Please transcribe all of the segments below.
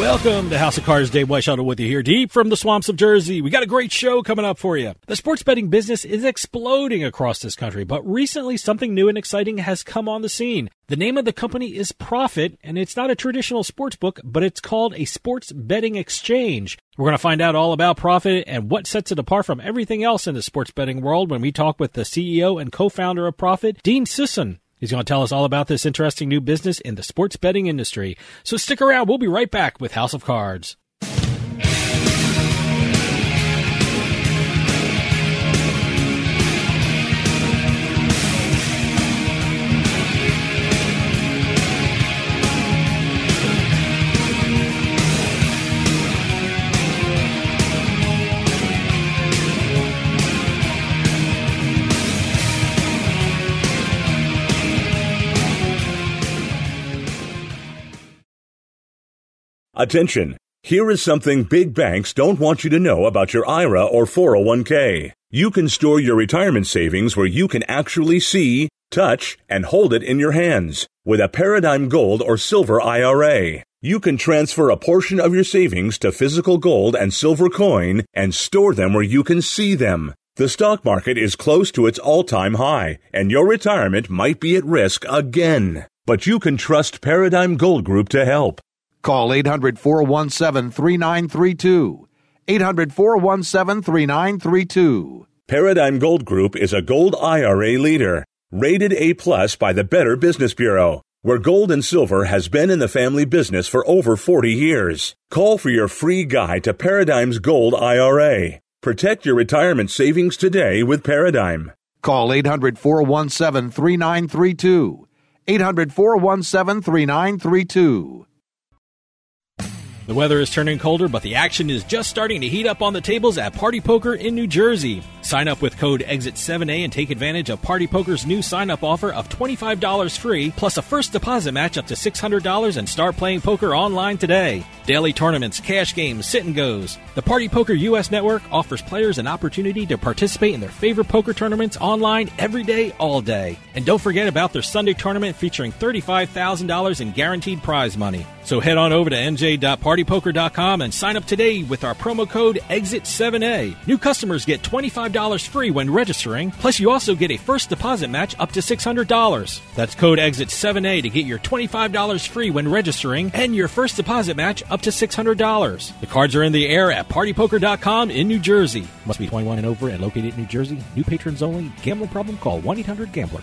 Welcome to House of Cards. Dave Weishaupt with you here, deep from the swamps of Jersey. We got a great show coming up for you. The sports betting business is exploding across this country, but recently something new and exciting has come on the scene. The name of the company is Prophet, and it's not a traditional sports book, but it's called a sports betting exchange. We're going to find out all about Prophet and what sets it apart from everything else in the sports betting world when we talk with the CEO and co-founder of Prophet, Dean Sisun. He's going to tell us all about this interesting new business in the sports betting industry. So stick around. We'll be right back with House of Cards. Attention! Here is something big banks don't want you to know about your IRA or 401k. You can store your retirement savings where you can actually see, touch, and hold it in your hands. With a Paradigm Gold or Silver IRA, you can transfer a portion of your savings to physical gold and silver coin and store them where you can see them. The stock market is close to its all-time high, and your retirement might be at risk again. But you can trust Paradigm Gold Group to help. Call 800 417 3932. 800 417 3932. Paradigm Gold Group is a gold IRA leader, rated A plus by the Better Business Bureau, where gold and silver has been in the family business for over 40 years. Call for your free guide to Paradigm's Gold IRA. Protect your retirement savings today with Paradigm. Call 800 417 3932. 800 417 3932. The weather is turning colder, but the action is just starting to heat up on the tables at Party Poker in New Jersey. Sign up with code EXIT7A and take advantage of Party Poker's new sign up offer of $25 free, plus a first deposit match up to $600 and start playing poker online today. Daily tournaments, cash games, sit and goes. The Party Poker US network offers players an opportunity to participate in their favorite poker tournaments online every day, all day. And don't forget about their Sunday tournament featuring $35,000 in guaranteed prize money. So head on over to nj.partypoker.com and sign up today with our promo code EXIT7A. New customers get $25 free when registering, plus you also get a first deposit match up to $600. That's code EXIT7A to get your $25 free when registering and your first deposit match up to $600. The cards are in the air at partypoker.com in New Jersey. Must be 21 and over and located in New Jersey. New patrons only. Gambling problem? Call 1-800-GAMBLER.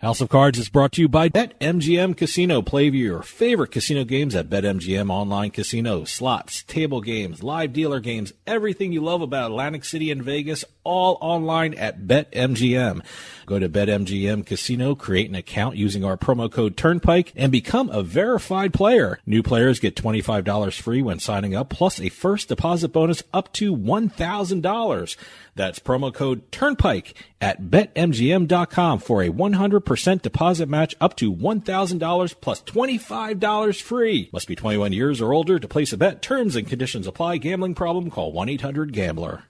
House of Cards is brought to you by BetMGM Casino. Play your favorite casino games at BetMGM Online Casino. Slots, table games, live dealer games, everything you love about Atlantic City and Vegas, all online at BetMGM. Go to BetMGM Casino, create an account using our promo code Turnpike, and become a verified player. New players get $25 free when signing up, plus a first deposit bonus up to $1,000. That's promo code Turnpike at BetMGM.com for a 100% deposit match up to $1,000 plus $25 free. Must be 21 years or older to place a bet. Terms and conditions apply. Gambling problem? Call 1-800-GAMBLER.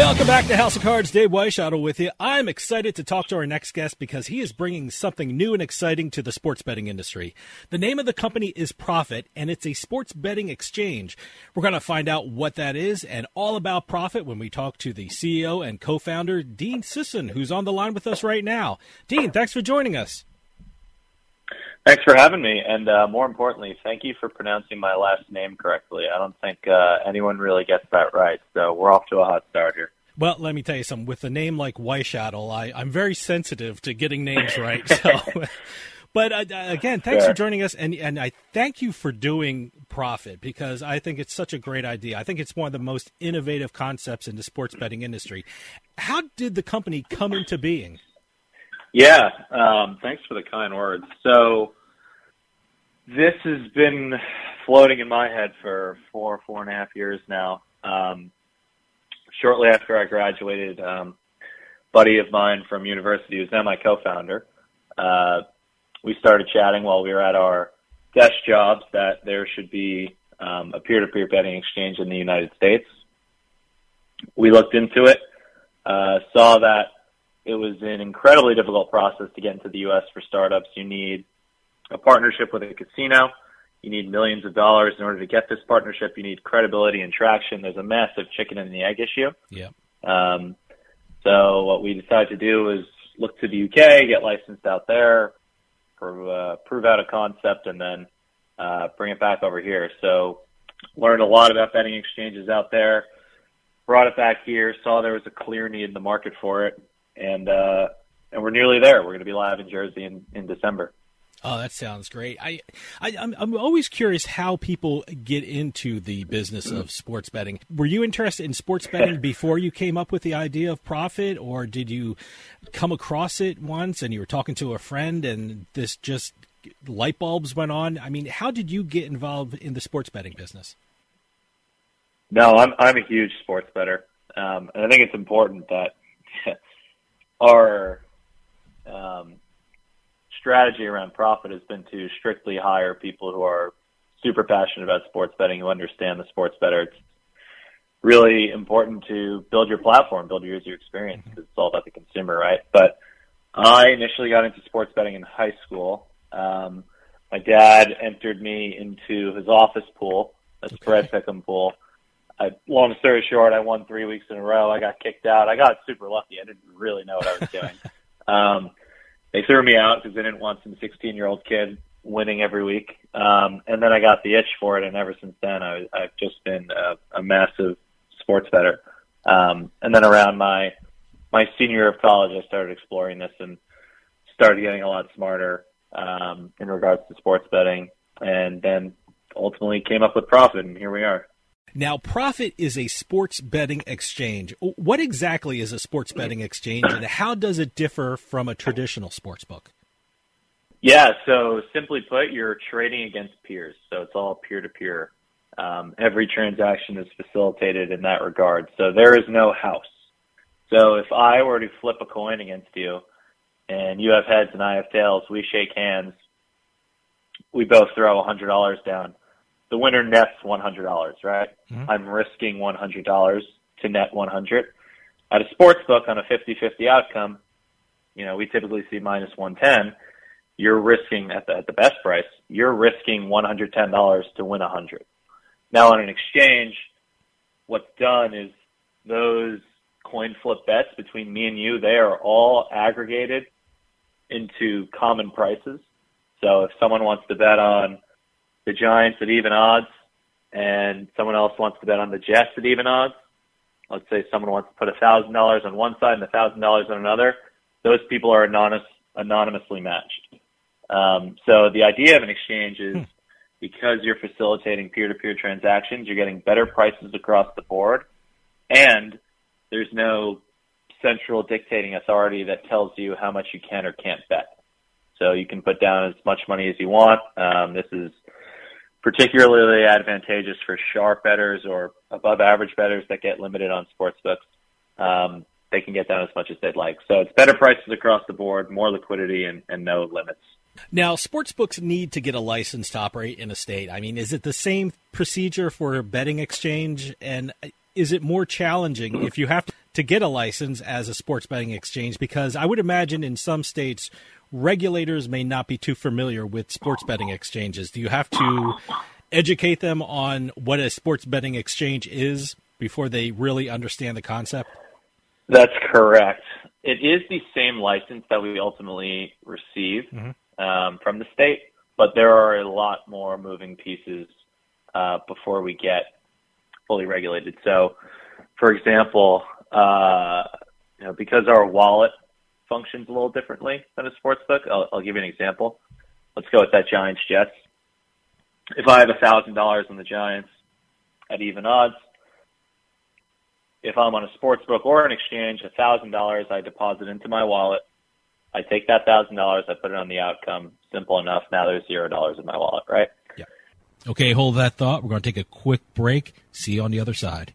Welcome back to House of Cards. Dave Weishottle with you. I'm excited to talk to our next guest because he is bringing something new and exciting to the sports betting industry. The name of the company is Prophet, and it's a sports betting exchange. We're going to find out what that is and all about Prophet when we talk to the CEO and co-founder, Dean Sisun, who's on the line with us right now. Dean, thanks for joining us. Thanks for having me, and uh, more importantly, thank you for pronouncing my last name correctly. I don't think uh, anyone really gets that right, so we're off to a hot start here. Well, let me tell you something. With a name like Weishottle, I, I'm very sensitive to getting names right. So, but uh, again, thanks for joining us, and and I thank you for doing Prophet because I think it's such a great idea. I think it's one of the most innovative concepts in the sports betting industry. How did the company come into being? Yeah, um, thanks for the kind words. So this has been floating in my head for four, four and a half years now. Um, shortly after I graduated, um, buddy of mine from university, who's now my co-founder, uh, we started chatting while we were at our desk jobs that there should be um, a peer-to-peer betting exchange in the United States. We looked into it, uh, saw that it was an incredibly difficult process to get into the U.S. for startups. You need a partnership with a casino. You need millions of dollars in order to get this partnership. You need credibility and traction. There's a massive chicken and the egg issue. Yeah. Um, so what we decided to do was look to the UK, get licensed out there, prove, uh, prove out a concept, and then uh, bring it back over here. So learned a lot about betting exchanges out there, brought it back here, saw there was a clear need in the market for it, and uh, and we're nearly there. We're going to be live in Jersey in, in December. Oh, that sounds great. I, I I'm, I'm always curious how people get into the business of sports betting. Were you interested in sports betting before you came up with the idea of Prophet, or did you come across it once and you were talking to a friend and this just light bulbs went on? I mean, how did you get involved in the sports betting business? No, I'm I'm a huge sports better, um, and I think it's important that our um, strategy around Prophet has been to strictly hire people who are super passionate about sports betting, who understand the sports better. It's really important to build your platform, build your user experience, because it's all about the consumer, right? But I initially got into sports betting in high school. Um, my dad entered me into his office pool, a okay. spread pick'em pool. I, long story short, I won three weeks in a row. I got kicked out. I got super lucky. I didn't really know what I was doing. um, they threw me out because they didn't want some 16 year old kid winning every week. Um, and then I got the itch for it, and ever since then, I, I've just been a, a massive sports better. Um, and then around my my senior year of college, I started exploring this and started getting a lot smarter um, in regards to sports betting, and then ultimately came up with Prophet, and here we are. Now, Prophet is a sports betting exchange. What exactly is a sports betting exchange, and how does it differ from a traditional sports book? Yeah, so simply put, you're trading against peers. So it's all peer to peer. Every transaction is facilitated in that regard. So there is no house. So if I were to flip a coin against you, and you have heads and I have tails, we shake hands. We both throw a hundred dollars down the winner nets $100, right? Mm-hmm. I'm risking $100 to net 100. At a sports book on a 50-50 outcome, you know, we typically see minus 110. You're risking at the, at the best price, you're risking $110 to win 100. Now on an exchange, what's done is those coin flip bets between me and you, they are all aggregated into common prices. So if someone wants to bet on the Giants at even odds and someone else wants to bet on the Jets at even odds, let's say someone wants to put a thousand dollars on one side and a thousand dollars on another, those people are anonymous, anonymously matched. Um, so the idea of an exchange is hmm. because you're facilitating peer-to-peer transactions, you're getting better prices across the board, and there's no central dictating authority that tells you how much you can or can't bet. So you can put down as much money as you want. Um, this is particularly advantageous for sharp bettors or above average bettors that get limited on sports books. Um, they can get down as much as they'd like. So it's better prices across the board, more liquidity, and, and no limits. Now, sports books need to get a license to operate in a state. I mean, is it the same procedure for a betting exchange? And is it more challenging if you have to get a license as a sports betting exchange? Because I would imagine in some states, regulators may not be too familiar with sports betting exchanges. Do you have to educate them on what a sports betting exchange is before they really understand the concept? That's correct. It is the same license that we ultimately receive mm-hmm. um, from the state, but there are a lot more moving pieces uh, before we get fully regulated. So, for example, uh, you know, because our wallet functions a little differently than a sports book, I'll, I'll give you an example. Let's go with that Giants Jets. If I have a thousand dollars on the Giants at even odds, if I'm on a sports book or an exchange, a thousand dollars I deposit into my wallet. I take that thousand dollars, I put it on the outcome. Simple enough. Now there's zero dollars in my wallet, right? Yeah. Okay, hold that thought. We're going to take a quick break. See you on the other side.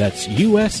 That's usbets.com.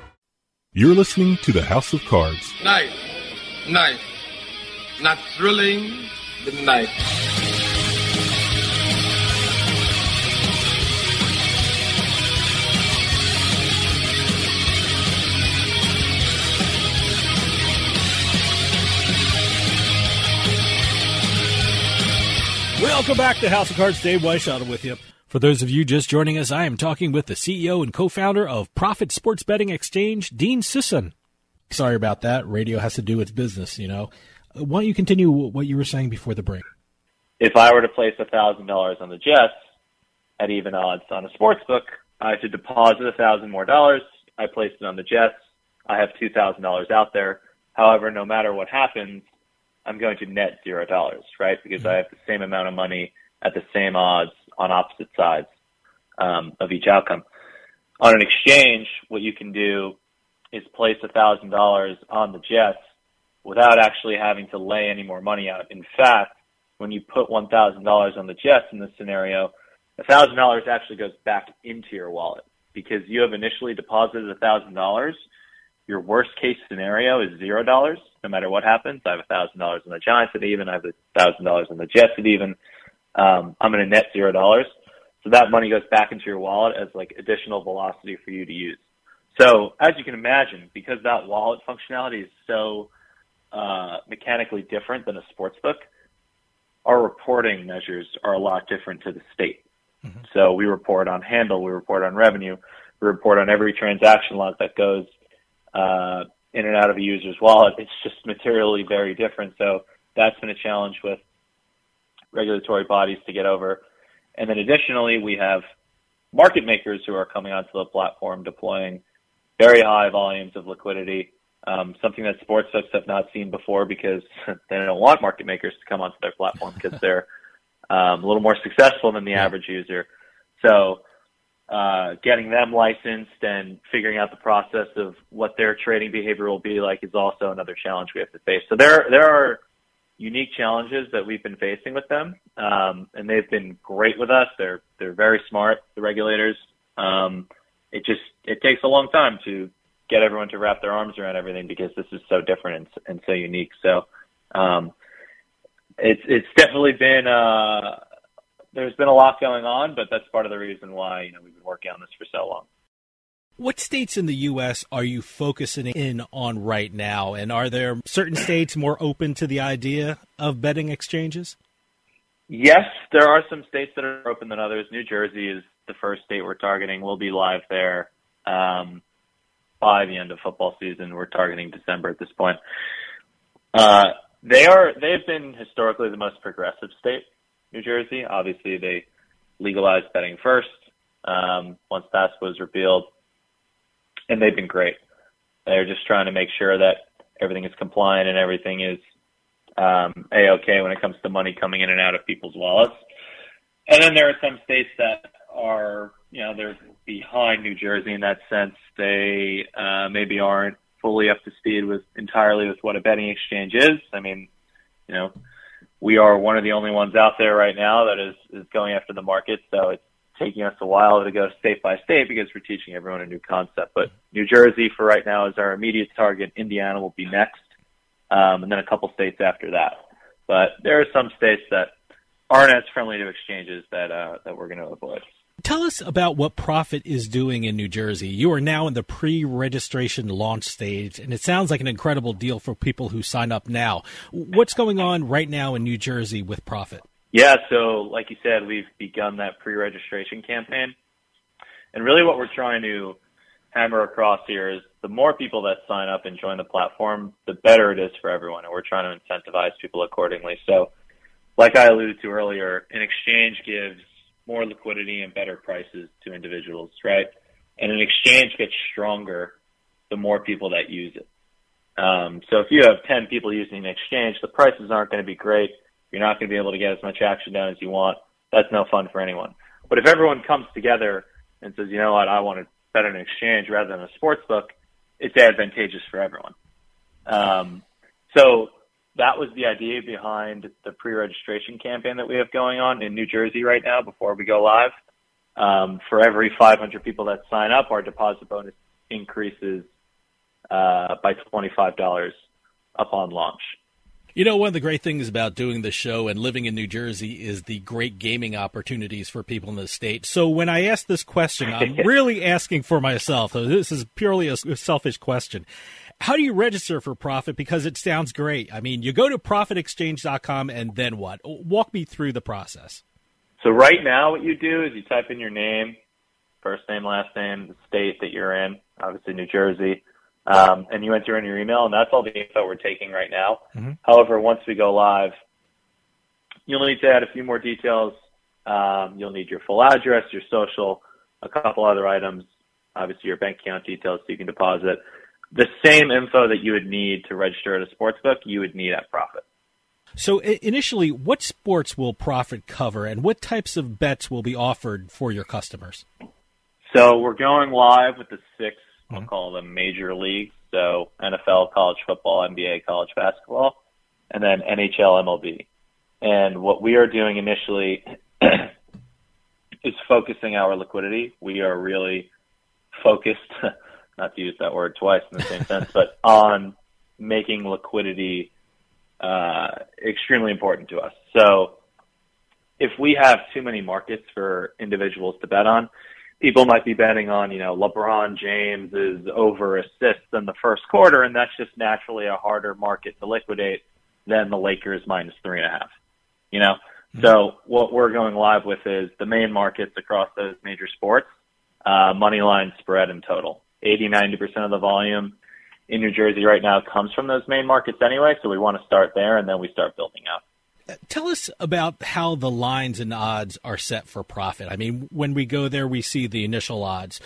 You're listening to the House of Cards. Night, night, not thrilling, but night. Welcome back to House of Cards. Dave Weishaupt with you. For those of you just joining us, I am talking with the CEO and co-founder of Prophet Sports Betting Exchange, Dean Sisun. Sorry about that. Radio has to do its business, you know. Why don't you continue what you were saying before the break? If I were to place a thousand dollars on the Jets at even odds on a sports book, I have to deposit a thousand more dollars. I placed it on the Jets. I have two thousand dollars out there. However, no matter what happens, I'm going to net zero dollars, right? Because mm-hmm. I have the same amount of money at the same odds on opposite sides um, of each outcome. On an exchange, what you can do is place a thousand dollars on the Jets without actually having to lay any more money out. In fact, when you put one thousand dollars on the Jets in this scenario, a thousand dollars actually goes back into your wallet because you have initially deposited a thousand dollars. Your worst case scenario is zero dollars, no matter what happens. I have a thousand dollars on the Giants at even. I have a thousand dollars on the Jets at even um, I'm going to net zero dollars. So that money goes back into your wallet as like additional velocity for you to use. So as you can imagine, because that wallet functionality is so uh, mechanically different than a sports book, our reporting measures are a lot different to the state. Mm-hmm. So we report on handle, we report on revenue, we report on every transaction log that goes uh, in and out of a user's wallet. It's just materially very different. So that's been a challenge with regulatory bodies to get over. And then additionally, we have market makers who are coming onto the platform deploying very high volumes of liquidity, um, something that sports books have not seen before because they don't want market makers to come onto their platform because they're um, a little more successful than the average user. So uh, getting them licensed and figuring out the process of what their trading behavior will be like is also another challenge we have to face. So there there are unique challenges that we've been facing with them, um, and they've been great with us. They're they're very smart, the regulators. Um, it just it takes a long time to get everyone to wrap their arms around everything because this is so different and, and so unique. So um, it's it's definitely been uh, there's been a lot going on, but that's part of the reason why you know we've been working on this for so long. What states in the U.S. are you focusing in on right now? And are there certain states more open to the idea of betting exchanges? Yes, there are some states that are open than others. New Jersey is the first state we're targeting. We'll be live there um, by the end of football season. We're targeting December at this point. Uh, they are they've been historically the most progressive state, New Jersey. Obviously, they legalized betting first. Um, once that was repealed, and they've been great. They're just trying to make sure that everything is compliant and everything is um, a okay when it comes to money coming in and out of people's wallets. And then there are some states that are, you know, they're behind New Jersey in that sense. They uh, maybe aren't fully up to speed with entirely with what a betting exchange is. I mean, you know, we are one of the only ones out there right now that is is going after the market. So it's taking us a while to go state by state because we're teaching everyone a new concept. But New Jersey for right now is our immediate target. Indiana will be next, um, and then a couple states after that. But there are some states that aren't as friendly to exchanges that uh, that we're going to avoid. Tell us about what Prophet is doing in New Jersey. You are now in the pre-registration launch stage, and it sounds like an incredible deal for people who sign up now. What's going on right now in New Jersey with Prophet? Yeah, so like you said, we've begun that pre-registration campaign. And really what we're trying to hammer across here is the more people that sign up and join the platform, the better it is for everyone. And we're trying to incentivize people accordingly. So like I alluded to earlier, an exchange gives more liquidity and better prices to individuals, right? And an exchange gets stronger the more people that use it. Um, so if you have 10 people using an exchange, the prices aren't going to be great you're not going to be able to get as much action done as you want. That's no fun for anyone. But if everyone comes together and says, you know what, I want to bet an exchange rather than a sports book, it's advantageous for everyone. Um, so that was the idea behind the pre-registration campaign that we have going on in New Jersey right now before we go live. Um, for every 500 people that sign up, our deposit bonus increases uh, by $25 upon launch. You know, one of the great things about doing the show and living in New Jersey is the great gaming opportunities for people in the state. So when I ask this question, I'm really asking for myself. This is purely a selfish question. How do you register for Prophet? Because it sounds great. I mean, you go to prophetexchange.com and then what? Walk me through the process. So right now, what you do is you type in your name, first name, last name, the state that you're in, obviously New Jersey um, and you enter in your email, and that's all the info we're taking right now. Mm-hmm. However, once we go live, you'll need to add a few more details. Um, you'll need your full address, your social, a couple other items, obviously your bank account details so you can deposit. The same info that you would need to register at a sports book, you would need at Prophet. So initially, what sports will Prophet cover, and what types of bets will be offered for your customers? So we're going live with the six We'll call them major leagues. So NFL, college football, NBA, college basketball, and then NHL, MLB. And what we are doing initially is focusing our liquidity. We are really focused, not to use that word twice in the same sense, but on making liquidity uh, extremely important to us. So if we have too many markets for individuals to bet on, people might be betting on, you know, LeBron James is over assists in the first quarter, and that's just naturally a harder market to liquidate than the Lakers minus three and a half. You know, mm-hmm. so what we're going live with is the main markets across those major sports, uh, money line, spread, and total. 80, 90 percent of the volume in New Jersey right now comes from those main markets anyway, so we want to start there, and then we start building out. Tell us about how the lines and odds are set for Prophet. I mean, when we go there, we see the initial odds.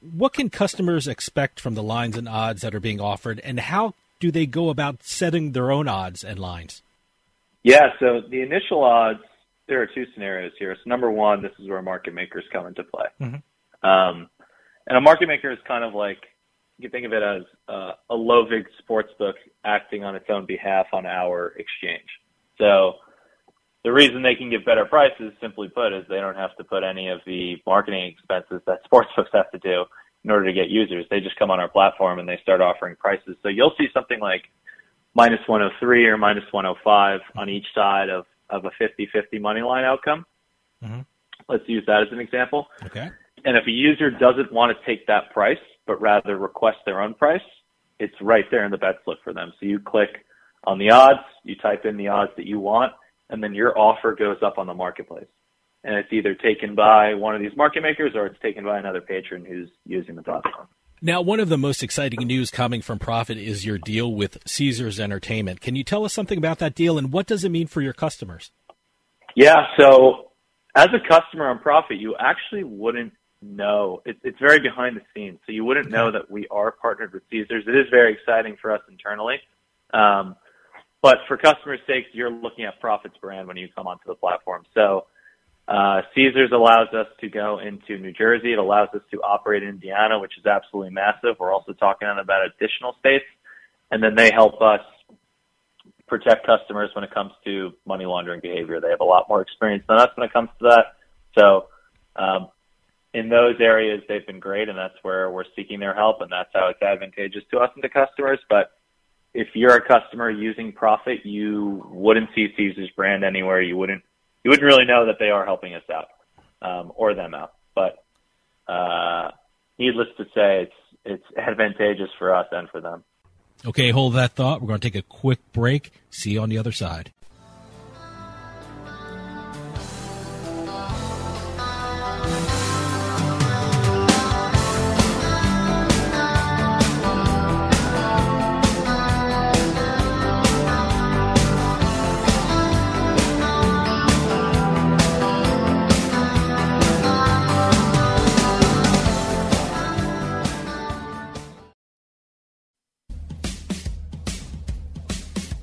What can customers expect from the lines and odds that are being offered, and how do they go about setting their own odds and lines? Yeah, so the initial odds, there are two scenarios here. So, number one, this is where market makers come into play. Mm-hmm. Um, and a market maker is kind of like, you can think of it as uh, a low vig sports book acting on its own behalf on our exchange. So the reason they can get better prices, simply put, is they don't have to put any of the marketing expenses that sportsbooks have to do in order to get users. They just come on our platform and they start offering prices. So you'll see something like minus 103 or minus 105 on each side of, of a 50-50 money line outcome. Mm-hmm. Let's use that as an example. Okay. And if a user doesn't want to take that price, but rather request their own price, it's right there in the bet slip for them. So you click on the odds, you type in the odds that you want, and then your offer goes up on the marketplace. And it's either taken by one of these market makers or it's taken by another patron who's using the platform. Now, one of the most exciting news coming from Prophet is your deal with Caesars Entertainment. Can you tell us something about that deal and what does it mean for your customers? Yeah, so as a customer on Prophet, you actually wouldn't know. It, it's very behind the scenes, so you wouldn't know that we are partnered with Caesars. It is very exciting for us internally. Um, but for customers' sake, you're looking at Prophet's brand when you come onto the platform. So uh, Caesars allows us to go into New Jersey. It allows us to operate in Indiana, which is absolutely massive. We're also talking about additional states, and then they help us protect customers when it comes to money laundering behavior. They have a lot more experience than us when it comes to that. So um, in those areas, they've been great, and that's where we're seeking their help, and that's how it's advantageous to us and to customers. But if you're a customer using Prophet, you wouldn't see Caesar's brand anywhere. You wouldn't you wouldn't really know that they are helping us out um, or them out. But uh, needless to say, it's it's advantageous for us and for them. Okay, hold that thought. We're going to take a quick break. See you on the other side.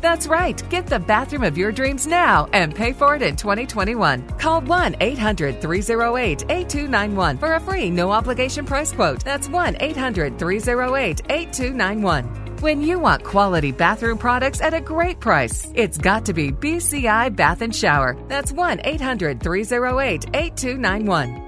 That's right. Get the bathroom of your dreams now and pay for it in 2021. Call 1 800 308 8291 for a free no obligation price quote. That's 1 800 308 8291. When you want quality bathroom products at a great price, it's got to be BCI Bath and Shower. That's 1 800 308 8291.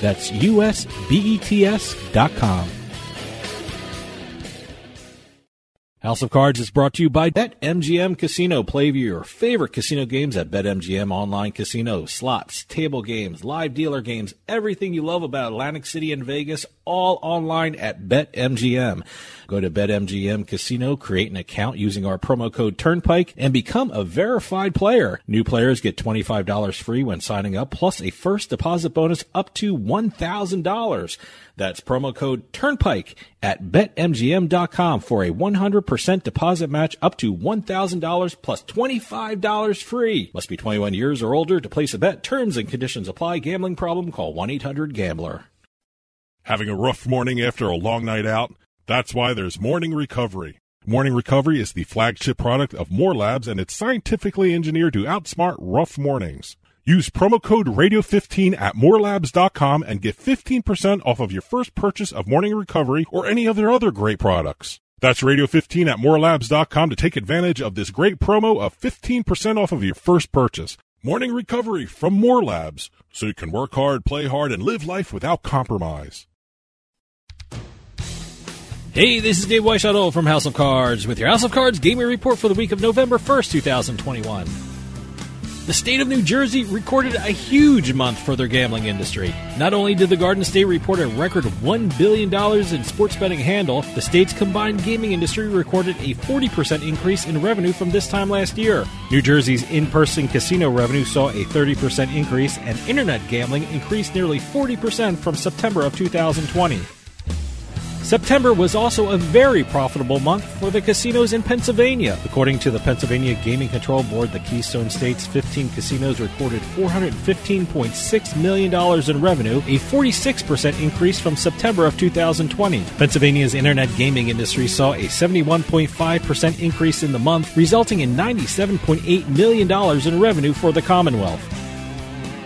That's usbets.com. House of Cards is brought to you by BetMGM Casino. Play your favorite casino games at BetMGM Online Casino. Slots, table games, live dealer games, everything you love about Atlantic City and Vegas, all online at BetMGM. Go to BetMGM Casino, create an account using our promo code Turnpike, and become a verified player. New players get $25 free when signing up, plus a first deposit bonus up to $1,000. That's promo code Turnpike at BetMGM.com for a 100% deposit match up to $1,000 plus $25 free. Must be 21 years or older to place a bet. Terms and conditions apply. Gambling problem? Call 1-800-GAMBLER. Having a rough morning after a long night out? That's why there's Morning Recovery. Morning Recovery is the flagship product of More Labs and it's scientifically engineered to outsmart rough mornings. Use promo code radio15 at morelabs.com and get 15% off of your first purchase of Morning Recovery or any of their other great products. That's radio15 at morelabs.com to take advantage of this great promo of 15% off of your first purchase. Morning Recovery from More Labs, so you can work hard, play hard, and live life without compromise. Hey, this is Dave Weishuttle from House of Cards with your House of Cards gaming report for the week of November 1st, 2021. The state of New Jersey recorded a huge month for their gambling industry. Not only did the Garden State report a record $1 billion in sports betting handle, the state's combined gaming industry recorded a 40% increase in revenue from this time last year. New Jersey's in person casino revenue saw a 30% increase, and internet gambling increased nearly 40% from September of 2020. September was also a very profitable month for the casinos in Pennsylvania. According to the Pennsylvania Gaming Control Board, the Keystone State's 15 casinos recorded $415.6 million in revenue, a 46% increase from September of 2020. Pennsylvania's internet gaming industry saw a 71.5% increase in the month, resulting in $97.8 million in revenue for the Commonwealth.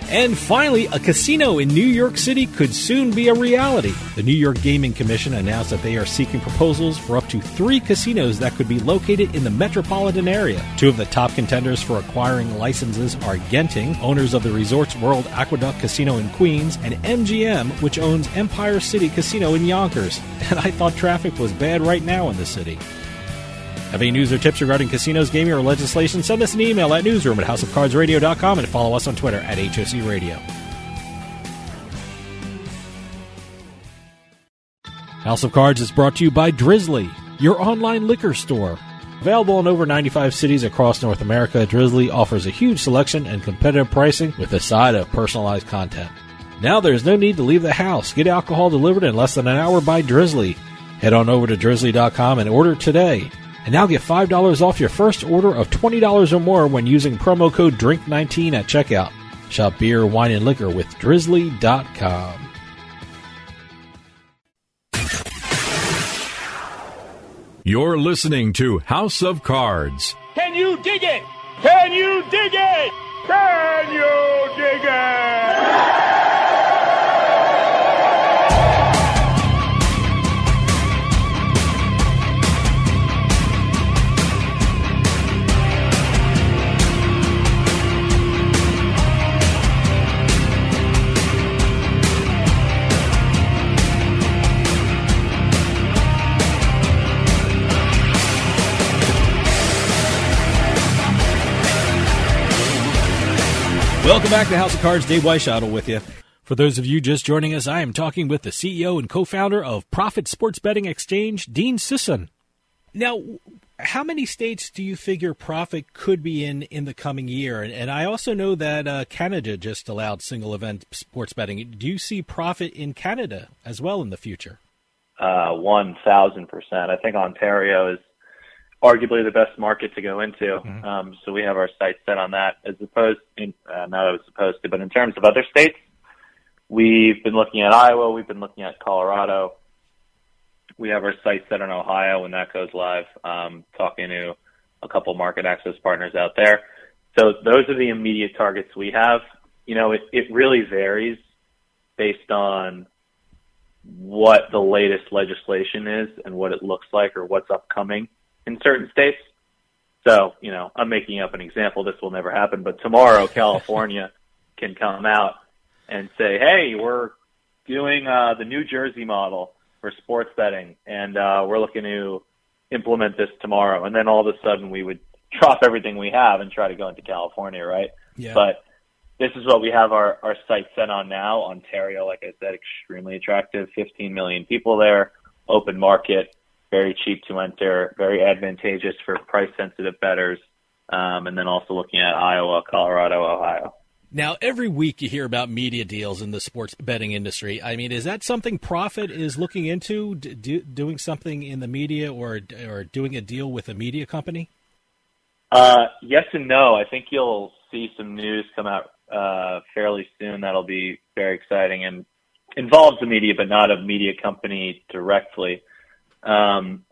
And finally, a casino in New York City could soon be a reality. The New York Gaming Commission announced that they are seeking proposals for up to three casinos that could be located in the metropolitan area. Two of the top contenders for acquiring licenses are Genting, owners of the Resorts World Aqueduct Casino in Queens, and MGM, which owns Empire City Casino in Yonkers. And I thought traffic was bad right now in the city. Have any news or tips regarding casinos, gaming, or legislation? Send us an email at newsroom at houseofcardsradio.com and follow us on Twitter at HOC Radio. House of Cards is brought to you by Drizly, your online liquor store. Available in over 95 cities across North America, Drizly offers a huge selection and competitive pricing with a side of personalized content. Now there's no need to leave the house. Get alcohol delivered in less than an hour by Drizly. Head on over to drizly.com and order today. And now get $5 off your first order of $20 or more when using promo code DRINK19 at checkout. Shop beer, wine, and liquor with drizly.com. You're listening to House of Cards. Can you dig it? Can you dig it? Can you dig it? Welcome back to House of Cards. Dave Weishottle with you. For those of you just joining us, I am talking with the CEO and co-founder of Prophet Sports Betting Exchange, Dean Sisun. Now, how many states do you figure Prophet could be in in the coming year? And, and I also know that uh, Canada just allowed single event sports betting. Do you see Prophet in Canada as well in the future? Uh, one thousand percent. I think Ontario is arguably the best market to go into. Mm-hmm. Um, so we have our sights set on that as opposed, in, uh, not as opposed to, but in terms of other states, we've been looking at Iowa, we've been looking at Colorado. We have our sights set on Ohio when that goes live, um, talking to a couple market access partners out there. So those are the immediate targets we have. You know, it, it really varies based on what the latest legislation is and what it looks like or what's upcoming in certain states. So, you know, I'm making up an example. This will never happen, but tomorrow California can come out and say, "Hey, we're doing uh, the New Jersey model for sports betting, and uh, we're looking to implement this tomorrow." And then all of a sudden, we would drop everything we have and try to go into California, right? Yeah. But this is what we have our our sights set on now. Ontario, like I said, extremely attractive. 15 million people there, open market very cheap to enter, very advantageous for price sensitive bettors, um, and then also looking at Iowa, Colorado, Ohio. Now, every week you hear about media deals in the sports betting industry. I mean, is that something Prophet is looking into, do, doing something in the media or or doing a deal with a media company? Uh, yes and no. I think you'll see some news come out uh, fairly soon that'll be very exciting and involves the media, but not a media company directly. Um,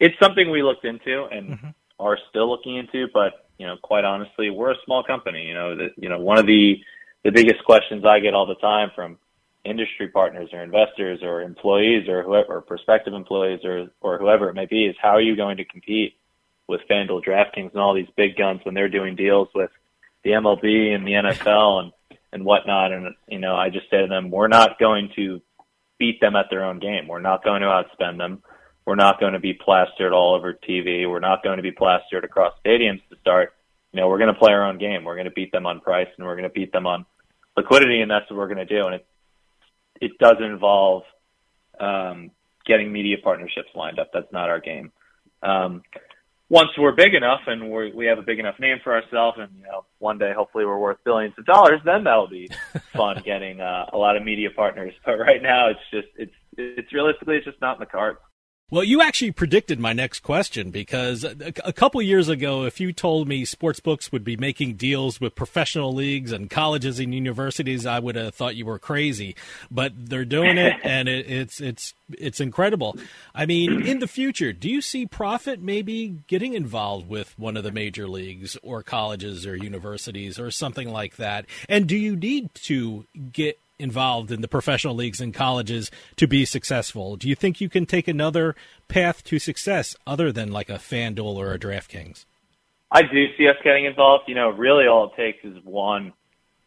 it's something we looked into and mm-hmm. are still looking into, but you know, quite honestly, we're a small company. You know, that you know, one of the the biggest questions I get all the time from industry partners or investors or employees or whoever, or prospective employees or or whoever it may be, is how are you going to compete with FanDuel, DraftKings, and all these big guns when they're doing deals with the MLB and the NFL and and whatnot? And you know, I just say to them, we're not going to beat them at their own game. We're not going to outspend them. We're not going to be plastered all over TV. We're not going to be plastered across stadiums to start. You know, we're going to play our own game. We're going to beat them on price and we're going to beat them on liquidity, and that's what we're going to do. And it it does involve um, getting media partnerships lined up. That's not our game. Um, once we're big enough and we we have a big enough name for ourselves, and you know, one day hopefully we're worth billions of dollars, then that'll be fun getting uh, a lot of media partners. But right now, it's just it's it's realistically it's just not in the cards. Well, you actually predicted my next question because a couple years ago, if you told me sports books would be making deals with professional leagues and colleges and universities, I would have thought you were crazy. But they're doing it, and it, it's it's it's incredible. I mean, in the future, do you see Prophet maybe getting involved with one of the major leagues or colleges or universities or something like that? And do you need to get involved in the professional leagues and colleges to be successful. Do you think you can take another path to success other than like a FanDuel or a DraftKings? I do see us getting involved. You know, really all it takes is one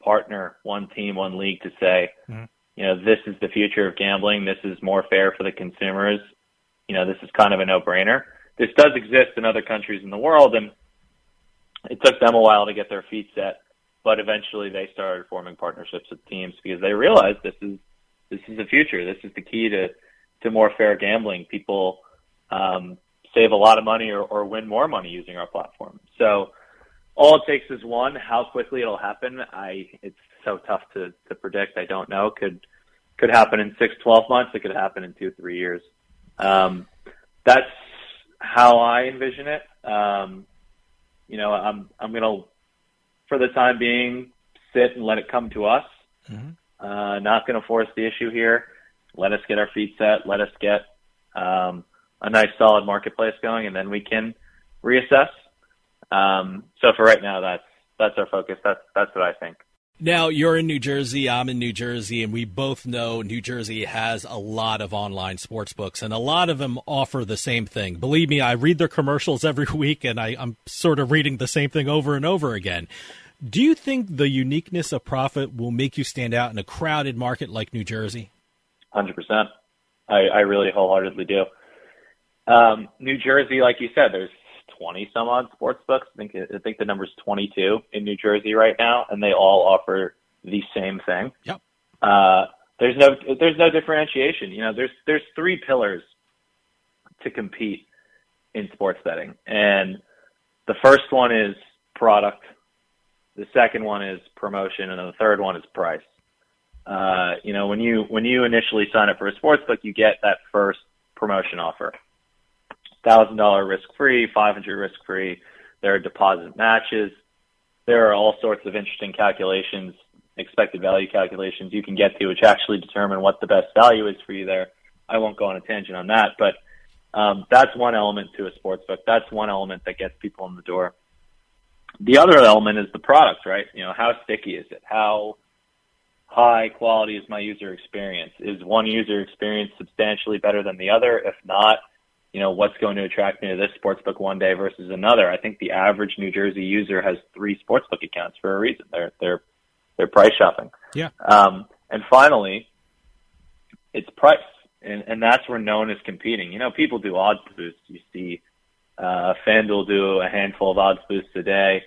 partner, one team, one league to say, mm-hmm. you know, this is the future of gambling. This is more fair for the consumers. You know, this is kind of a no-brainer. this does exist in other countries in the world, and it took them a while to get their feet set, but eventually they started forming partnerships with teams because they realized this is this is the future. This is the key to to more fair gambling. People um, save a lot of money or, or win more money using our platform. So all it takes is one. How quickly it'll happen, I it's so tough to to predict. I don't know. Could could happen in six, twelve months. It could happen in two, three years. Um, that's how I envision it. Um, you know, I'm I'm gonna, for the time being, sit and let it come to us. Mm-hmm. Uh, not gonna force the issue here. Let us get our feet set. Let us get um, a nice, solid marketplace going, and then we can reassess. Um, so for right now, that's that's our focus. That's that's what I think. Now, you're in New Jersey, I'm in New Jersey, and we both know New Jersey has a lot of online sports books, and a lot of them offer the same thing. Believe me, I read their commercials every week, and I, I'm sort of reading the same thing over and over again. Do you think the uniqueness of Prophet will make you stand out in a crowded market like New Jersey? 100%. I, I really wholeheartedly do. Um, New Jersey, like you said, there's 20 some odd sports books. I think I think the number's 22 in New Jersey right now, and they all offer the same thing. Yep. Uh, there's no there's no differentiation. You know, there's there's three pillars to compete in sports betting, and the first one is product. The second one is promotion, and then the third one is price. Uh, you know, when you when you initially sign up for a sports book, you get that first promotion offer thousand dollar risk free, five hundred risk free. There are deposit matches. There are all sorts of interesting calculations, expected value calculations you can get to, which actually determine what the best value is for you there. I won't go on a tangent on that, but um, that's one element to a sports book. That's one element that gets people in the door. The other element is the product, right? You know, how sticky is it? How high quality is my user experience? Is one user experience substantially better than the other? If not, you know, what's going to attract me to this sportsbook one day versus another. I think the average New Jersey user has three sportsbook accounts for a reason. They're they're they're price shopping. Yeah. Um, and finally, it's price, and and that's where known is competing. You know, people do odds boosts. You see, uh, FanDuel do a handful of odds boosts a day.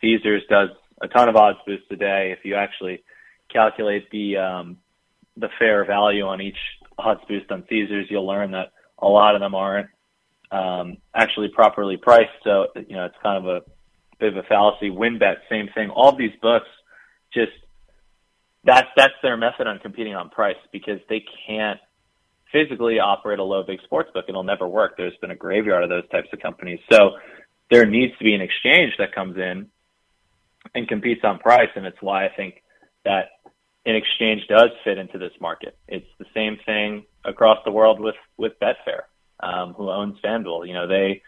Caesars does a ton of odds boosts a day. If you actually calculate the um, the fair value on each odds boost on Caesars, you'll learn that a lot of them aren't um, actually properly priced. So, you know, it's kind of a bit of a fallacy. WynnBET, same thing. All these books just that's that's their method on competing on price because they can't physically operate a low big sports book. It'll never work. There's been a graveyard of those types of companies. So there needs to be an exchange that comes in and competes on price, and it's why I think that an exchange does fit into this market. It's the same thing across the world with with Betfair, um, who owns FanDuel. You know, they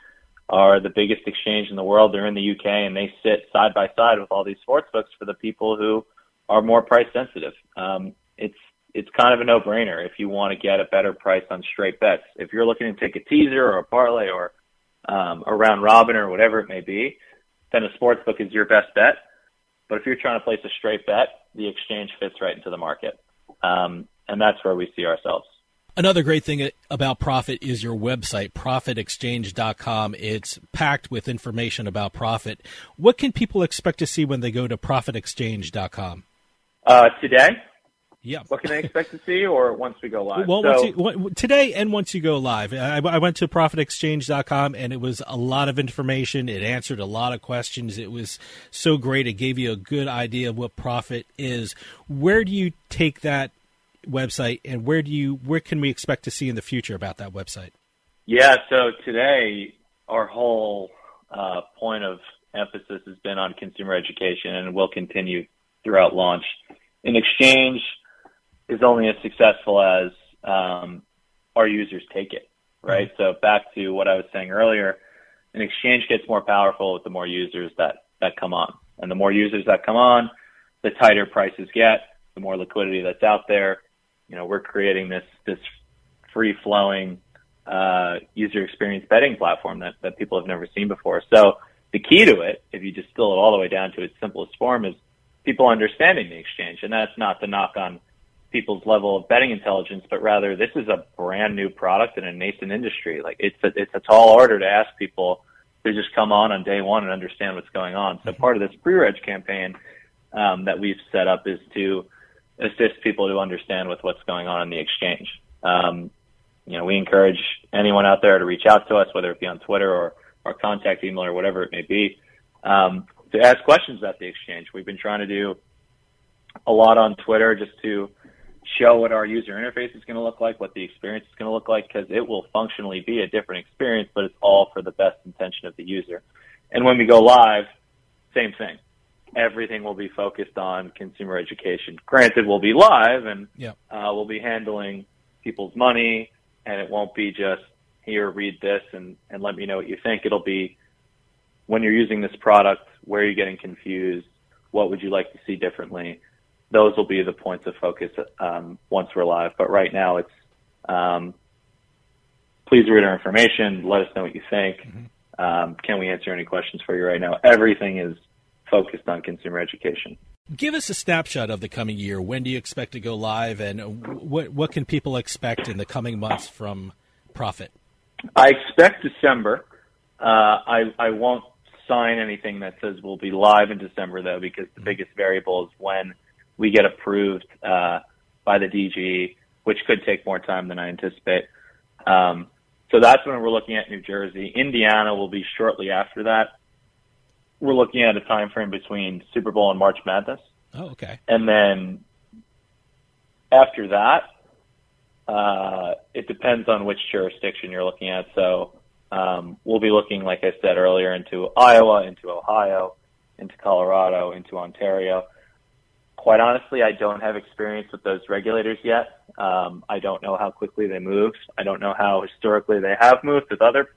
are the biggest exchange in the world. They're in the UK, and they sit side by side with all these sports books for the people who are more price sensitive. Um, it's it's kind of a no brainer if you want to get a better price on straight bets. If you're looking to take a teaser or a parlay or um, a round robin or whatever it may be, then a sports book is your best bet. But if you're trying to place a straight bet, the exchange fits right into the market. Um, and that's where we see ourselves. Another great thing about Prophet is your website, prophetexchange.com. It's packed with information about Prophet. What can people expect to see when they go to prophetexchange.com? Uh, today? Yeah. What can I expect to see, or once we go live? Well, so, you, today and once you go live, I, I went to prophetexchange.com and it was a lot of information. It answered a lot of questions. It was so great. It gave you a good idea of what Prophet is. Where do you take that website, and where do you where can we expect to see in the future about that website? Yeah. So today, our whole uh, point of emphasis has been on consumer education, and will continue throughout launch. In exchange is only as successful as um, our users take it, right? Mm-hmm. So back to what I was saying earlier, an exchange gets more powerful with the more users that, that come on. And the more users that come on, the tighter prices get, the more liquidity that's out there. You know, we're creating this, this free flowing, uh, user experience betting platform that, that people have never seen before. So the key to it, if you distill it all the way down to its simplest form, is people understanding the exchange. And that's not the knock on people's level of betting intelligence, but rather this is a brand new product in a nascent industry. Like it's a, it's a tall order to ask people to just come on on day one and understand what's going on. So part of this pre-reg campaign um, that we've set up is to assist people to understand with what's going on in the exchange. Um, you know, we encourage anyone out there to reach out to us, whether it be on Twitter or our contact email or whatever it may be, um, to ask questions about the exchange. We've been trying to do a lot on Twitter just to show what our user interface is going to look like, what the experience is going to look like, because it will functionally be a different experience, but it's all for the best intention of the user. And when we go live, same thing. Everything will be focused on consumer education. Granted, we'll be live and Yep. uh, we'll be handling people's money, and it won't be just here, read this, and, and let me know what you think. It'll be when you're using this product, where are you getting confused? What would you like to see differently? Those will be the points of focus um, once we're live. But right now, it's um, please read our information. Let us know what you think. Um, can we answer any questions for you right now? Everything is focused on consumer education. Give us a snapshot of the coming year. When do you expect to go live, and what what can people expect in the coming months from Prophet? I expect December. Uh, I, I won't sign anything that says we'll be live in December though, because the biggest variable is when we get approved uh, by the DG, which could take more time than I anticipate. Um, so that's when we're looking at New Jersey. Indiana will be shortly after that. We're looking at a time frame between Super Bowl and March Madness. Oh, okay. And then after that, uh, it depends on which jurisdiction you're looking at. So um, we'll be looking, like I said earlier, into Iowa, into Ohio, into Colorado, into Ontario. Quite honestly, I don't have experience with those regulators yet. Um, I don't know how quickly they move. I don't know how historically they have moved with other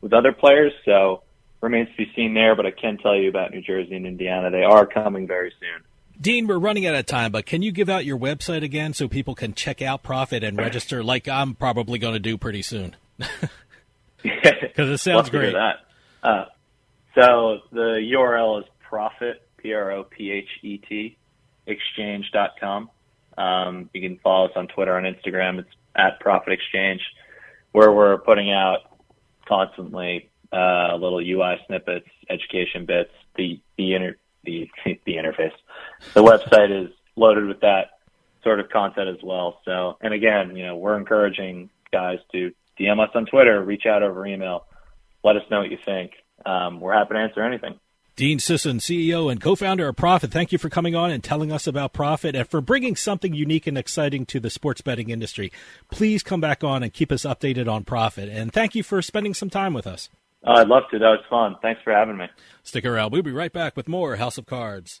with other players. So remains to be seen there. But I can tell you about New Jersey and Indiana. They are coming very soon. Dean, we're running out of time, but can you give out your website again so people can check out Prophet and register like I'm probably going to do pretty soon? Because it sounds great. that. Uh, so the URL is prophet, P-R-O-P-H-E-T, exchange.com. Um, you can follow us on Twitter and Instagram. It's at Prophet Exchange, where we're putting out constantly uh, little UI snippets, education bits, the the inter the the interface. The website is loaded with that sort of content as well. So, and again, you know, we're encouraging guys to DM us on Twitter, reach out over email, let us know what you think. Um, we're happy to answer anything. Dean Sisun, CEO and co-founder of Prophet, thank you for coming on and telling us about Prophet and for bringing something unique and exciting to the sports betting industry. Please come back on and keep us updated on Prophet. And thank you for spending some time with us. Uh, I'd love to. That was fun. Thanks for having me. Stick around. We'll be right back with more House of Cards.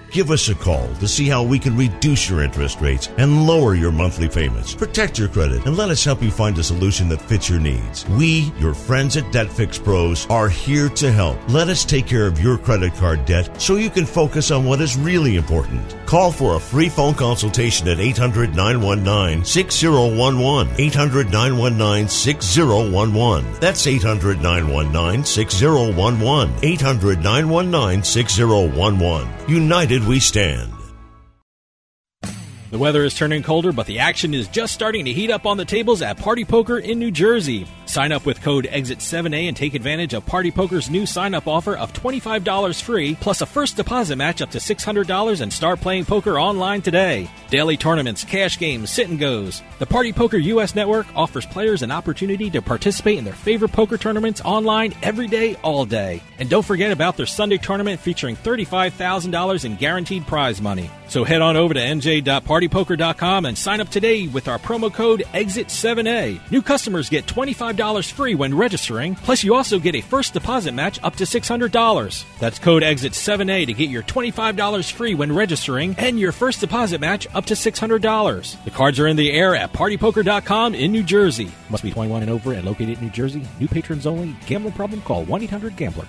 Give us a call to see how we can reduce your interest rates and lower your monthly payments. Protect your credit and let us help you find a solution that fits your needs. We, your friends at Debt Fix Pros, are here to help. Let us take care of your credit card debt so you can focus on what is really important. Call for a free phone consultation at 800 919 6011. 800 919 6011. That's 800 919 6011. 800 919 6011. United we stand. The weather is turning colder, but the action is just starting to heat up on the tables at Party Poker in New Jersey. Sign up with code EXIT7A and take advantage of Party Poker's new sign up offer of $25 free plus a first deposit match up to $600 and start playing poker online today. Daily tournaments, cash games, sit and goes. The Party Poker US network offers players an opportunity to participate in their favorite poker tournaments online every day, all day. And don't forget about their Sunday tournament featuring $35,000 in guaranteed prize money. So head on over to nj.partypoker.com and sign up today with our promo code EXIT7A. New customers get $25 free when registering, plus you also get a first deposit match up to $600. That's code EXIT7A to get your $25 free when registering and your first deposit match up to $600. The cards are in the air at partypoker.com in New Jersey. Must be 21 and over and located in New Jersey. New patrons only. Gambling problem? Call 1-800-GAMBLER.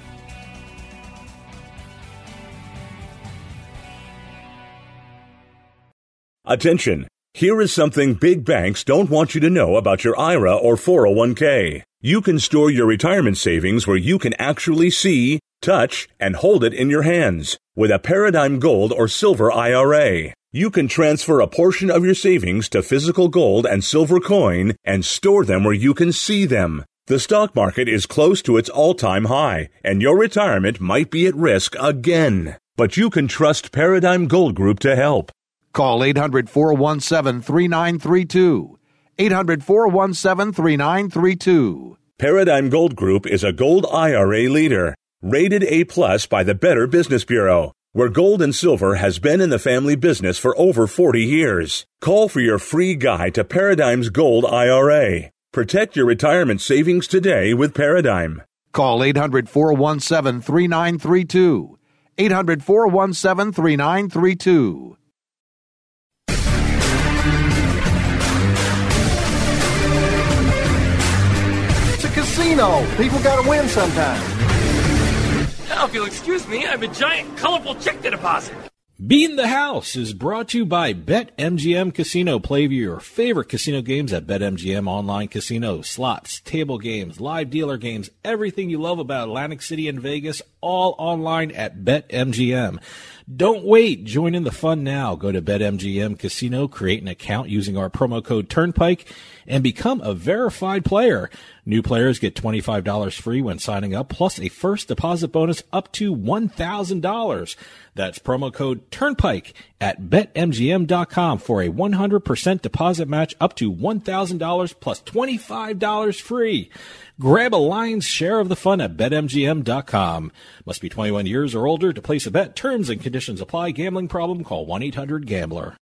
Attention! Here is something big banks don't want you to know about your IRA or 401k. You can store your retirement savings where you can actually see, touch, and hold it in your hands. With a Paradigm Gold or Silver IRA, you can transfer a portion of your savings to physical gold and silver coin and store them where you can see them. The stock market is close to its all time high, and your retirement might be at risk again. But you can trust Paradigm Gold Group to help. Call 800 417 3932. 800 417 3932. Paradigm Gold Group is a gold IRA leader, rated A plus by the Better Business Bureau, where gold and silver has been in the family business for over 40 years. Call for your free guide to Paradigm's Gold IRA. Protect your retirement savings today with Paradigm. Call 800 417 3932. 800 417 3932. Casino. People gotta win sometime. Now, if you'll excuse me, I have a giant, colorful check to deposit. Beating the House is brought to you by BetMGM Casino. Play your favorite casino games at BetMGM Online Casino. Slots, table games, live dealer games, everything you love about Atlantic City and Vegas, all online at BetMGM. Don't wait. Join in the fun now. Go to BetMGM Casino, create an account using our promo code Turnpike, and become a verified player. New players get $25 free when signing up, plus a first deposit bonus up to $1,000. That's promo code Turnpike at BetMGM.com for a 100% deposit match up to $1,000 plus $25 free. Grab a lion's share of the fun at BetMGM.com. Must be 21 years or older to place a bet. Terms and conditions apply. Gambling problem? Call 1-800-GAMBLER.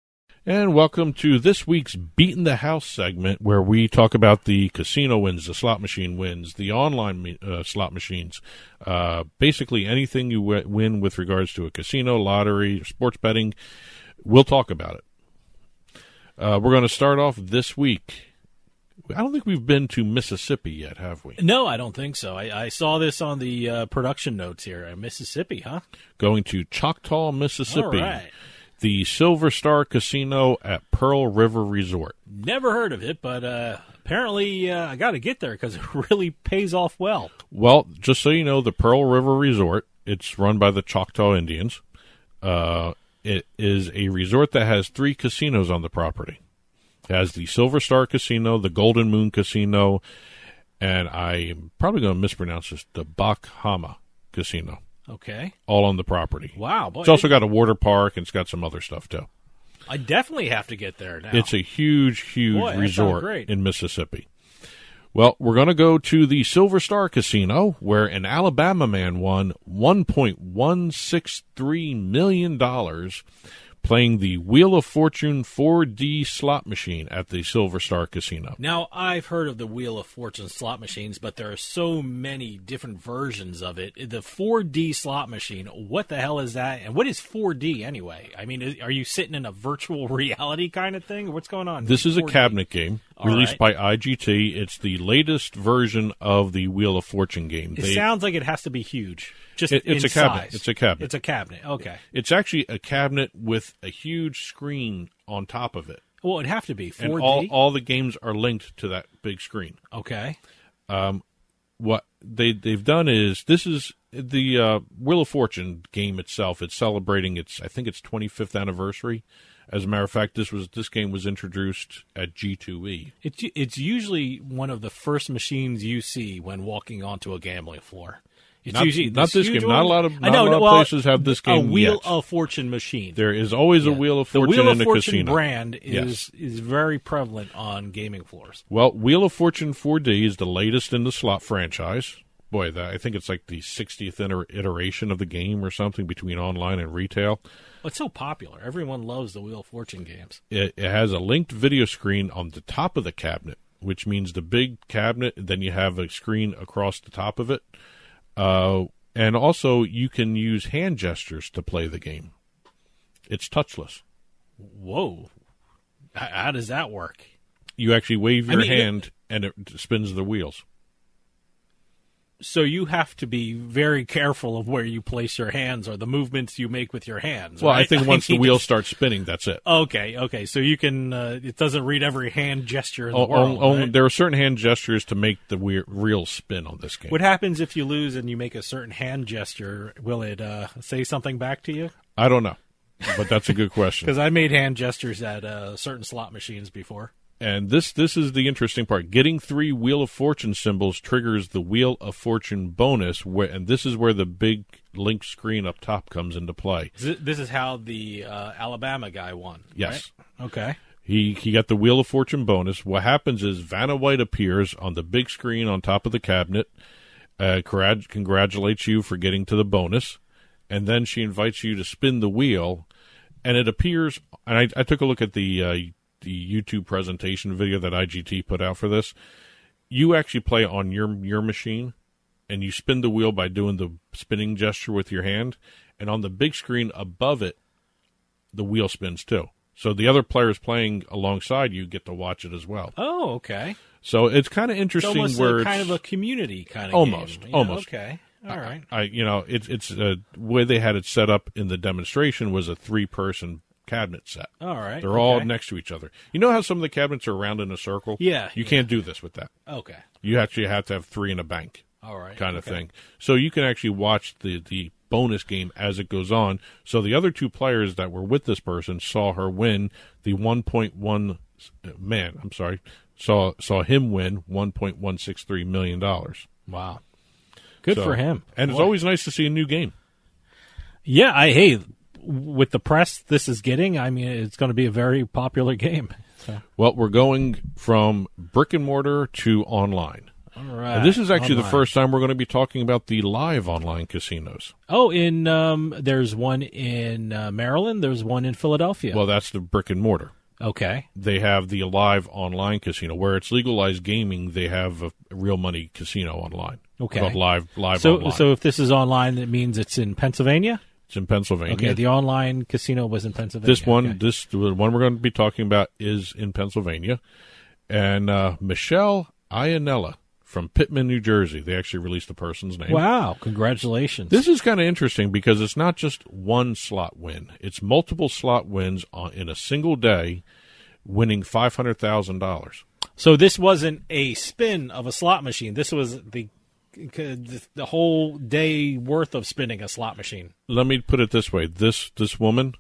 And welcome to this week's Beating the House segment, where we talk about the casino wins, the slot machine wins, the online uh, slot machines, uh, basically anything you w- win with regards to a casino, lottery, sports betting. We'll talk about it. Uh, we're going to start off this week. I don't think we've been to Mississippi yet, have we? No, I don't think so. I, I saw this on the uh, production notes here. Mississippi, huh? Going to Choctaw, Mississippi. All right. The Silver Star Casino at Pearl River Resort. Never heard of it, but uh, apparently uh, I got to get there because it really pays off well. Well, just so you know, the Pearl River Resort, it's run by the Choctaw Indians. Uh, it is a resort that has three casinos on the property. It has the Silver Star Casino, the Golden Moon Casino, and I'm probably going to mispronounce this, the Bok Homa Casino. Okay. All on the property. Wow. Boy, it's also got a water park and it's got some other stuff too. I definitely have to get there now. It's a huge, huge Boy, resort in Mississippi. Well, we're going to go to the Silver Star Casino, where an Alabama man won $1.163 million playing the Wheel of Fortune 4D slot machine at the Silver Star Casino. Now, I've heard of the Wheel of Fortune slot machines, but there are so many different versions of it. The 4D slot machine, what the hell is that? And what is 4D anyway? I mean, are you sitting in a virtual reality kind of thing? What's going on? This is a 4D? cabinet game All released right. by IGT. It's the latest version of the Wheel of Fortune game. It They- sounds like it has to be huge. Just It- it's a cabinet. size. It's a cabinet. It's a cabinet. Okay. It's actually a cabinet with a huge screen on top of it. Well, it'd have to be 4D. And all, all the games are linked to that big screen. okay. Um, what they they've done is this is the uh, Wheel of Fortune game itself. It's celebrating its I think its 25th anniversary As a matter of fact, this was this game was introduced at G2E. It's it's usually one of the first machines you see when walking onto a gambling floor. It's Not- usually not this game. Not a lot of- not know, a lot of well, places have this game A Wheel yet. of Fortune machine. There is always a Wheel of Fortune the Wheel in of a Fortune casino. brand Yes. is is very prevalent on gaming floors. Well, Wheel of Fortune 4D is the latest in the slot franchise. Boy, that, I think it's like the 60th iteration of the game or something between online and retail. It's so popular. Everyone loves the Wheel of Fortune games. It, it has a linked video screen on the top of the cabinet, which means the big cabinet, then you have a screen across the top of it. Uh, and also, you can use hand gestures to play the game. It's touchless. Whoa. H- How does that work? You actually wave I your mean, it- hand and it spins the wheels. So you have to be very careful of where you place your hands or the movements you make with your hands. Well, I think once the mean, wheels it's- start spinning, that's it. Okay, okay. So you can. Uh, it doesn't read every hand gesture in the Oh, world. oh, right? There are certain hand gestures to make the we- reel spin on this game. What happens if you lose and you make a certain hand gesture? Will it uh, say something back to you? I don't know, but that's a good question. Because I made hand gestures at uh, certain slot machines before. And this this is the interesting part. Getting three Wheel of Fortune symbols triggers the Wheel of Fortune bonus, where, and this is where the big link screen up top comes into play. This is how the uh, Alabama guy won. Yes. right? Okay. He he got the Wheel of Fortune bonus. What happens is Vanna White appears on the big screen on top of the cabinet, uh, congrat- congratulates you for getting to the bonus, and then she invites you to spin the wheel, and it appears. And I, I took a look at the uh, the YouTube presentation video that IGT put out for this. You actually play on your your machine, and you spin the wheel by doing the spinning gesture with your hand, and on the big screen above it, the wheel spins too. So the other players playing alongside you get to watch it as well. Oh, okay. So it's kind of interesting almost where a it's kind of a community kind of almost, game, know? almost. Okay. All right. I you know it's it's uh, way they had it set up in the demonstration was a three person cabinet set. All right, they're all okay. next to each other. You know how some of the cabinets are around in a circle? Yeah, you yeah. can't do this with that. Okay. You actually have to have three in a bank. All right, kind of okay. thing. So you can actually watch the the bonus game as it goes on. So the other two players that were with this person saw her win the 1.1 man, I'm sorry, saw saw him win 1.163 million dollars. Wow. Good So- for him. And it's always nice to see a new game. Yeah, I hey, with the press this is getting, I mean, it's going to be a very popular game. So, Well, we're going from brick and mortar to online. all right. This is actually the first time we're going to be talking about the live online casinos. Oh, in um, there's one in uh, Maryland. There's one in Philadelphia. Well, that's the brick and mortar. okay. They have the live online casino where it's legalized gaming. They have a real money casino online. Okay. live live So, online. so if this is online, that means it's in Pennsylvania. It's in Pennsylvania. Okay, the online casino was in Pennsylvania. this one, Okay. this the one we're going to be talking about is in Pennsylvania, and uh, Michelle Iannella from Pitman, New Jersey. They actually released the person's name. Wow! Congratulations. This is kind of interesting because it's not just one slot win; it's multiple slot wins on, in a single day, winning five hundred thousand dollars. So this wasn't a spin of a slot machine. This was the the whole day worth of spinning a slot machine. Let me put it this way: this this woman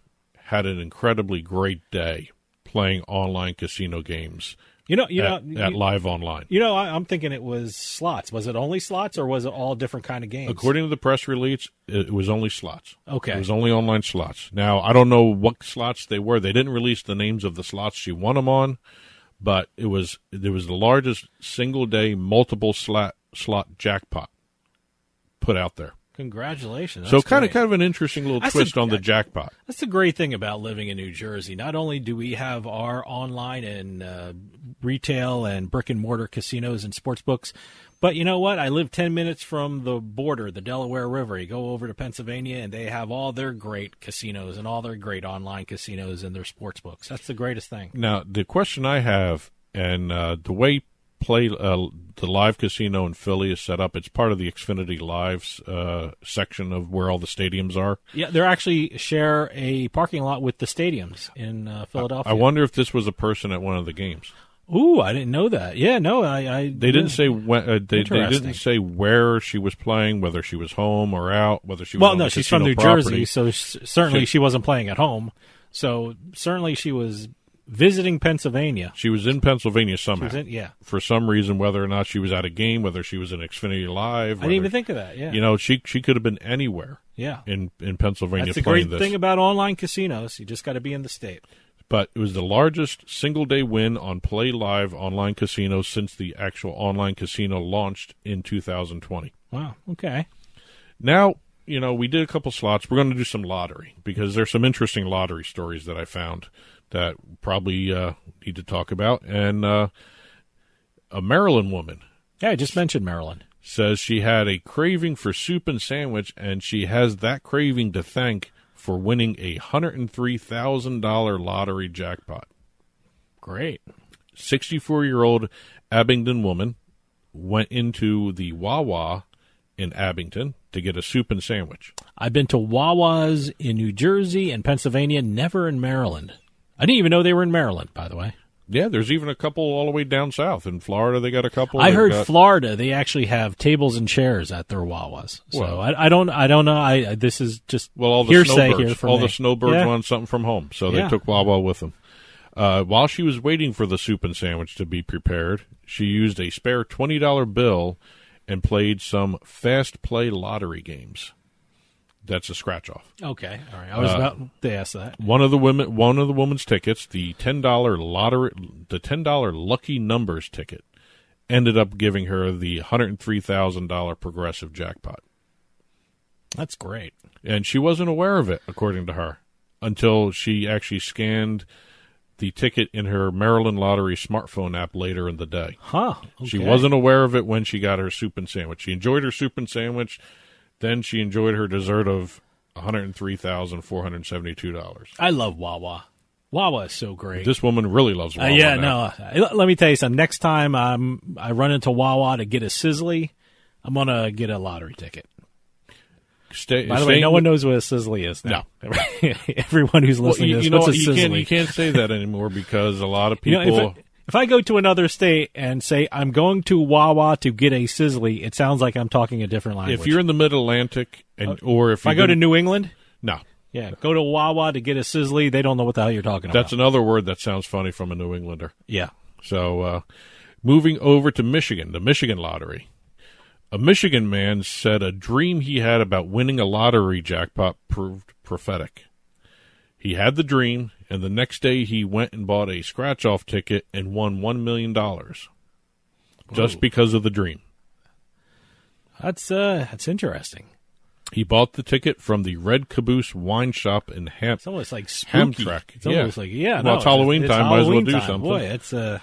had an incredibly great day playing online casino games. You know, you at, know, at you- live online. You know, I, I'm thinking it was slots. Was it only slots, or was it all different kind of games? According to the press release, it was only slots. Okay. It was only online slots. Now, I don't know what slots they were. They didn't release the names of the slots she won them on, but it was it was the largest single day multiple slot slot jackpot put out there. Congratulations. so kind of kind of an interesting little That's twist a- on the jackpot. That's the great thing about living in New Jersey. Not only do we have our online and uh, retail and brick and mortar casinos and sports books, but you know what? I live 10 minutes from the border, the Delaware River. You go over to Pennsylvania and they have all their great casinos and all their great online casinos and their sports books. That's the greatest thing. Now, the question I have, and uh, the way play uh, the live casino in Philly is set up, it's part of the Xfinity Lives uh, section of where all the stadiums are. Yeah, they actually share a parking lot with the stadiums in uh, Philadelphia. I wonder if this was a person at one of the games. Ooh, I didn't know that. Yeah, no, I. I They didn't say when. Uh, they, they didn't say where she was playing, whether she was home or out, whether she was. Well, no, she's from New property. Jersey, so s- certainly So- she wasn't playing at home. So certainly she was visiting Pennsylvania. She was in Pennsylvania somehow. in- yeah. For some reason, whether or not she was at a game, whether she was in Xfinity Live. I didn't even think of that. Yeah. You know, she she could have been anywhere. Yeah. In in Pennsylvania That's the great this. thing about online casinos. You just got to be in the state. but it was the largest single day win on Play Live online casino since the actual online casino launched in 2020. Wow. Okay. Now, you know, we did a couple slots. We're going to do some lottery because there's some interesting lottery stories that I found that probably uh, need to talk about. And uh, a Maryland woman Yeah, I just mentioned Maryland. says she had a craving for soup and sandwich, and she has that craving to thank for winning a $103,000 lottery jackpot. Great. 64 year old Abingdon woman went into the Wawa in Abingdon to get a soup and sandwich. I've been to Wawa's in New Jersey and Pennsylvania, never in Maryland. I didn't even know they were in Maryland, by the way. Yeah, there's even a couple all the way down south. In Florida, they got a couple. I heard got- Florida they actually have tables and chairs at their Wawas. So Well- I, I don't I don't know. I this is just Well, all the hearsay snowbirds, here from all me. the snowbirds Yeah. wanted something from home, so they Yeah. took Wawa with them. Uh, while she was waiting for the soup and sandwich to be prepared, she used a spare twenty dollar bill and played some fast play lottery games. That's a scratch off. Okay, all right. I was Uh, about to ask that. One of the women, one of the woman's tickets, the ten dollar lottery, the ten dollar lucky numbers ticket, ended up giving her the hundred three thousand dollar progressive jackpot. That's great. and she wasn't aware of it, according to her, until she actually scanned the ticket in her Maryland Lottery smartphone app later in the day. Huh. She wasn't aware of it when she got her soup and sandwich. She enjoyed her soup and sandwich, then she enjoyed her dessert of one hundred three thousand four hundred seventy two dollars. I love Wawa. Wawa is so great. This woman really loves Uh, Wawa. yeah, now. no. uh, Let me tell you something. Next time I'm, I run into Wawa to get a Sizzli, I'm gonna get a lottery ticket. Stay, By the way, no with- one knows what a Sizzli is. Now. Everyone who's Well, listening you, to this, you know what's what? a You can't, you can't say that anymore because a lot of You people. know, if, I, if I go to another state and say I'm going to Wawa to get a Sizzli, it sounds like I'm talking a different language. if you're in the Mid Atlantic, and or if, if I go to New England, no, yeah, go to Wawa to get a sizzly, they don't know what the hell you're talking about. That's another word that sounds funny from a New Englander. Yeah. So, uh, moving over to Michigan, the Michigan lottery. A Michigan man said a dream he had about winning a lottery jackpot proved prophetic. He had the dream, and the next day he went and bought a scratch off ticket and won $1 million just Whoa. because of the dream. That's uh, that's interesting. He bought the ticket from the Red Caboose wine shop in Ham- It's almost like spooky. Hamtramck. It's almost like yeah. Well, no, it's Halloween it's time. Halloween might as well do time. something. Boy, it's uh,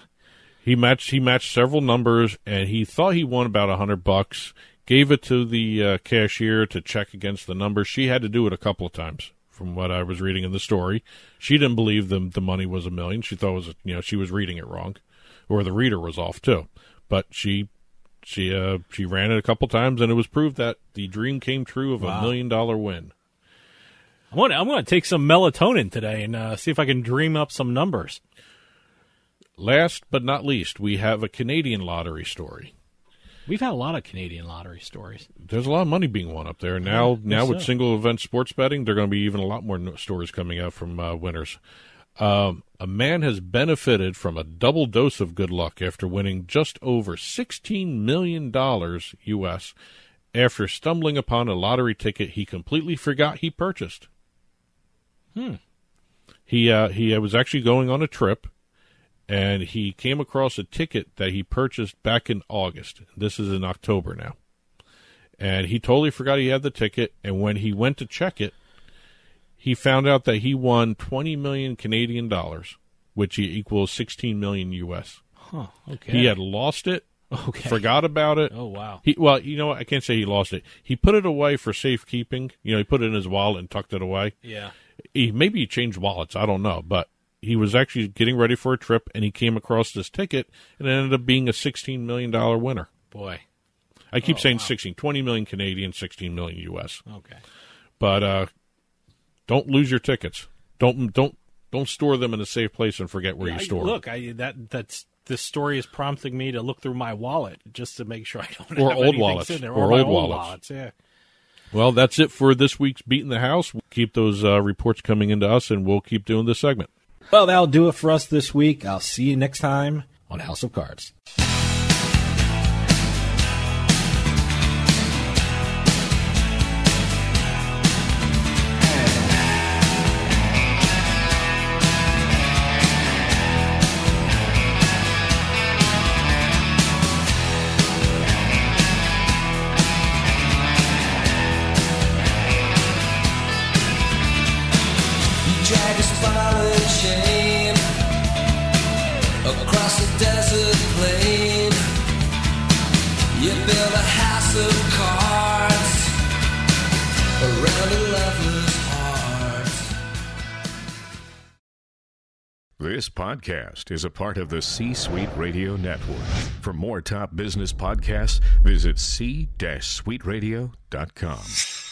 He matched. He matched several numbers, and he thought he won about a hundred bucks. Gave it to the uh, cashier to check against the numbers. She had to do it a couple of times, from what I was reading in the story. She didn't believe the the money was a million. She thought it was you know she was reading it wrong, or the reader was off too. But she she uh, she ran it a couple times, and it was proved that the dream came true of a million dollar win. I'm gonna I'm gonna take some melatonin today and uh, see if I can dream up some numbers. Last but not least, we have a Canadian lottery story. We've had a lot of Canadian lottery stories. There's a lot of money being won up there now. Yeah, now with so. single event sports betting, there are going to be even a lot more stories coming out from uh, winners. Um, a man has benefited from a double dose of good luck after winning just over $16 million U.S. after stumbling upon a lottery ticket he completely forgot he purchased. Hmm. He uh, he was actually going on a trip, and he came across a ticket that he purchased back in August. This is in October now, and he totally forgot he had the ticket. And when he went to check it, he found out that he won twenty million Canadian dollars, which equals sixteen million U.S. Huh. Okay. He had lost it. Okay. Forgot about it. Oh, wow. He well, you know what? I can't say he lost it. He put it away for safekeeping. You know, he put it in his wallet and tucked it away. Yeah. He maybe he changed wallets. I don't know, but he was actually getting ready for a trip, and he came across this ticket, and it ended up being a sixteen million dollar winner. Boy. I keep Oh, saying wow. 16, 20 million Canadian, 16 million US. Okay. But uh, don't lose your tickets. Don't don't don't store them in a safe place and forget where Yeah, you I- store them. Look, I that that's this story is prompting me to look through my wallet just to make sure I don't Or have old anything wallets. in there. Or my old old wallets. Yeah. Well, that's it for this week's Beating the House. We'll keep those uh, reports coming into us, and we'll keep doing this segment. Well, that'll do it for us this week. I'll see you next time on House of Cards. Across the desert plain. You build a house of cards around a lover's heart. This podcast is a part of the C Suite Radio Network. For more top business podcasts, visit c-suiteradio.com.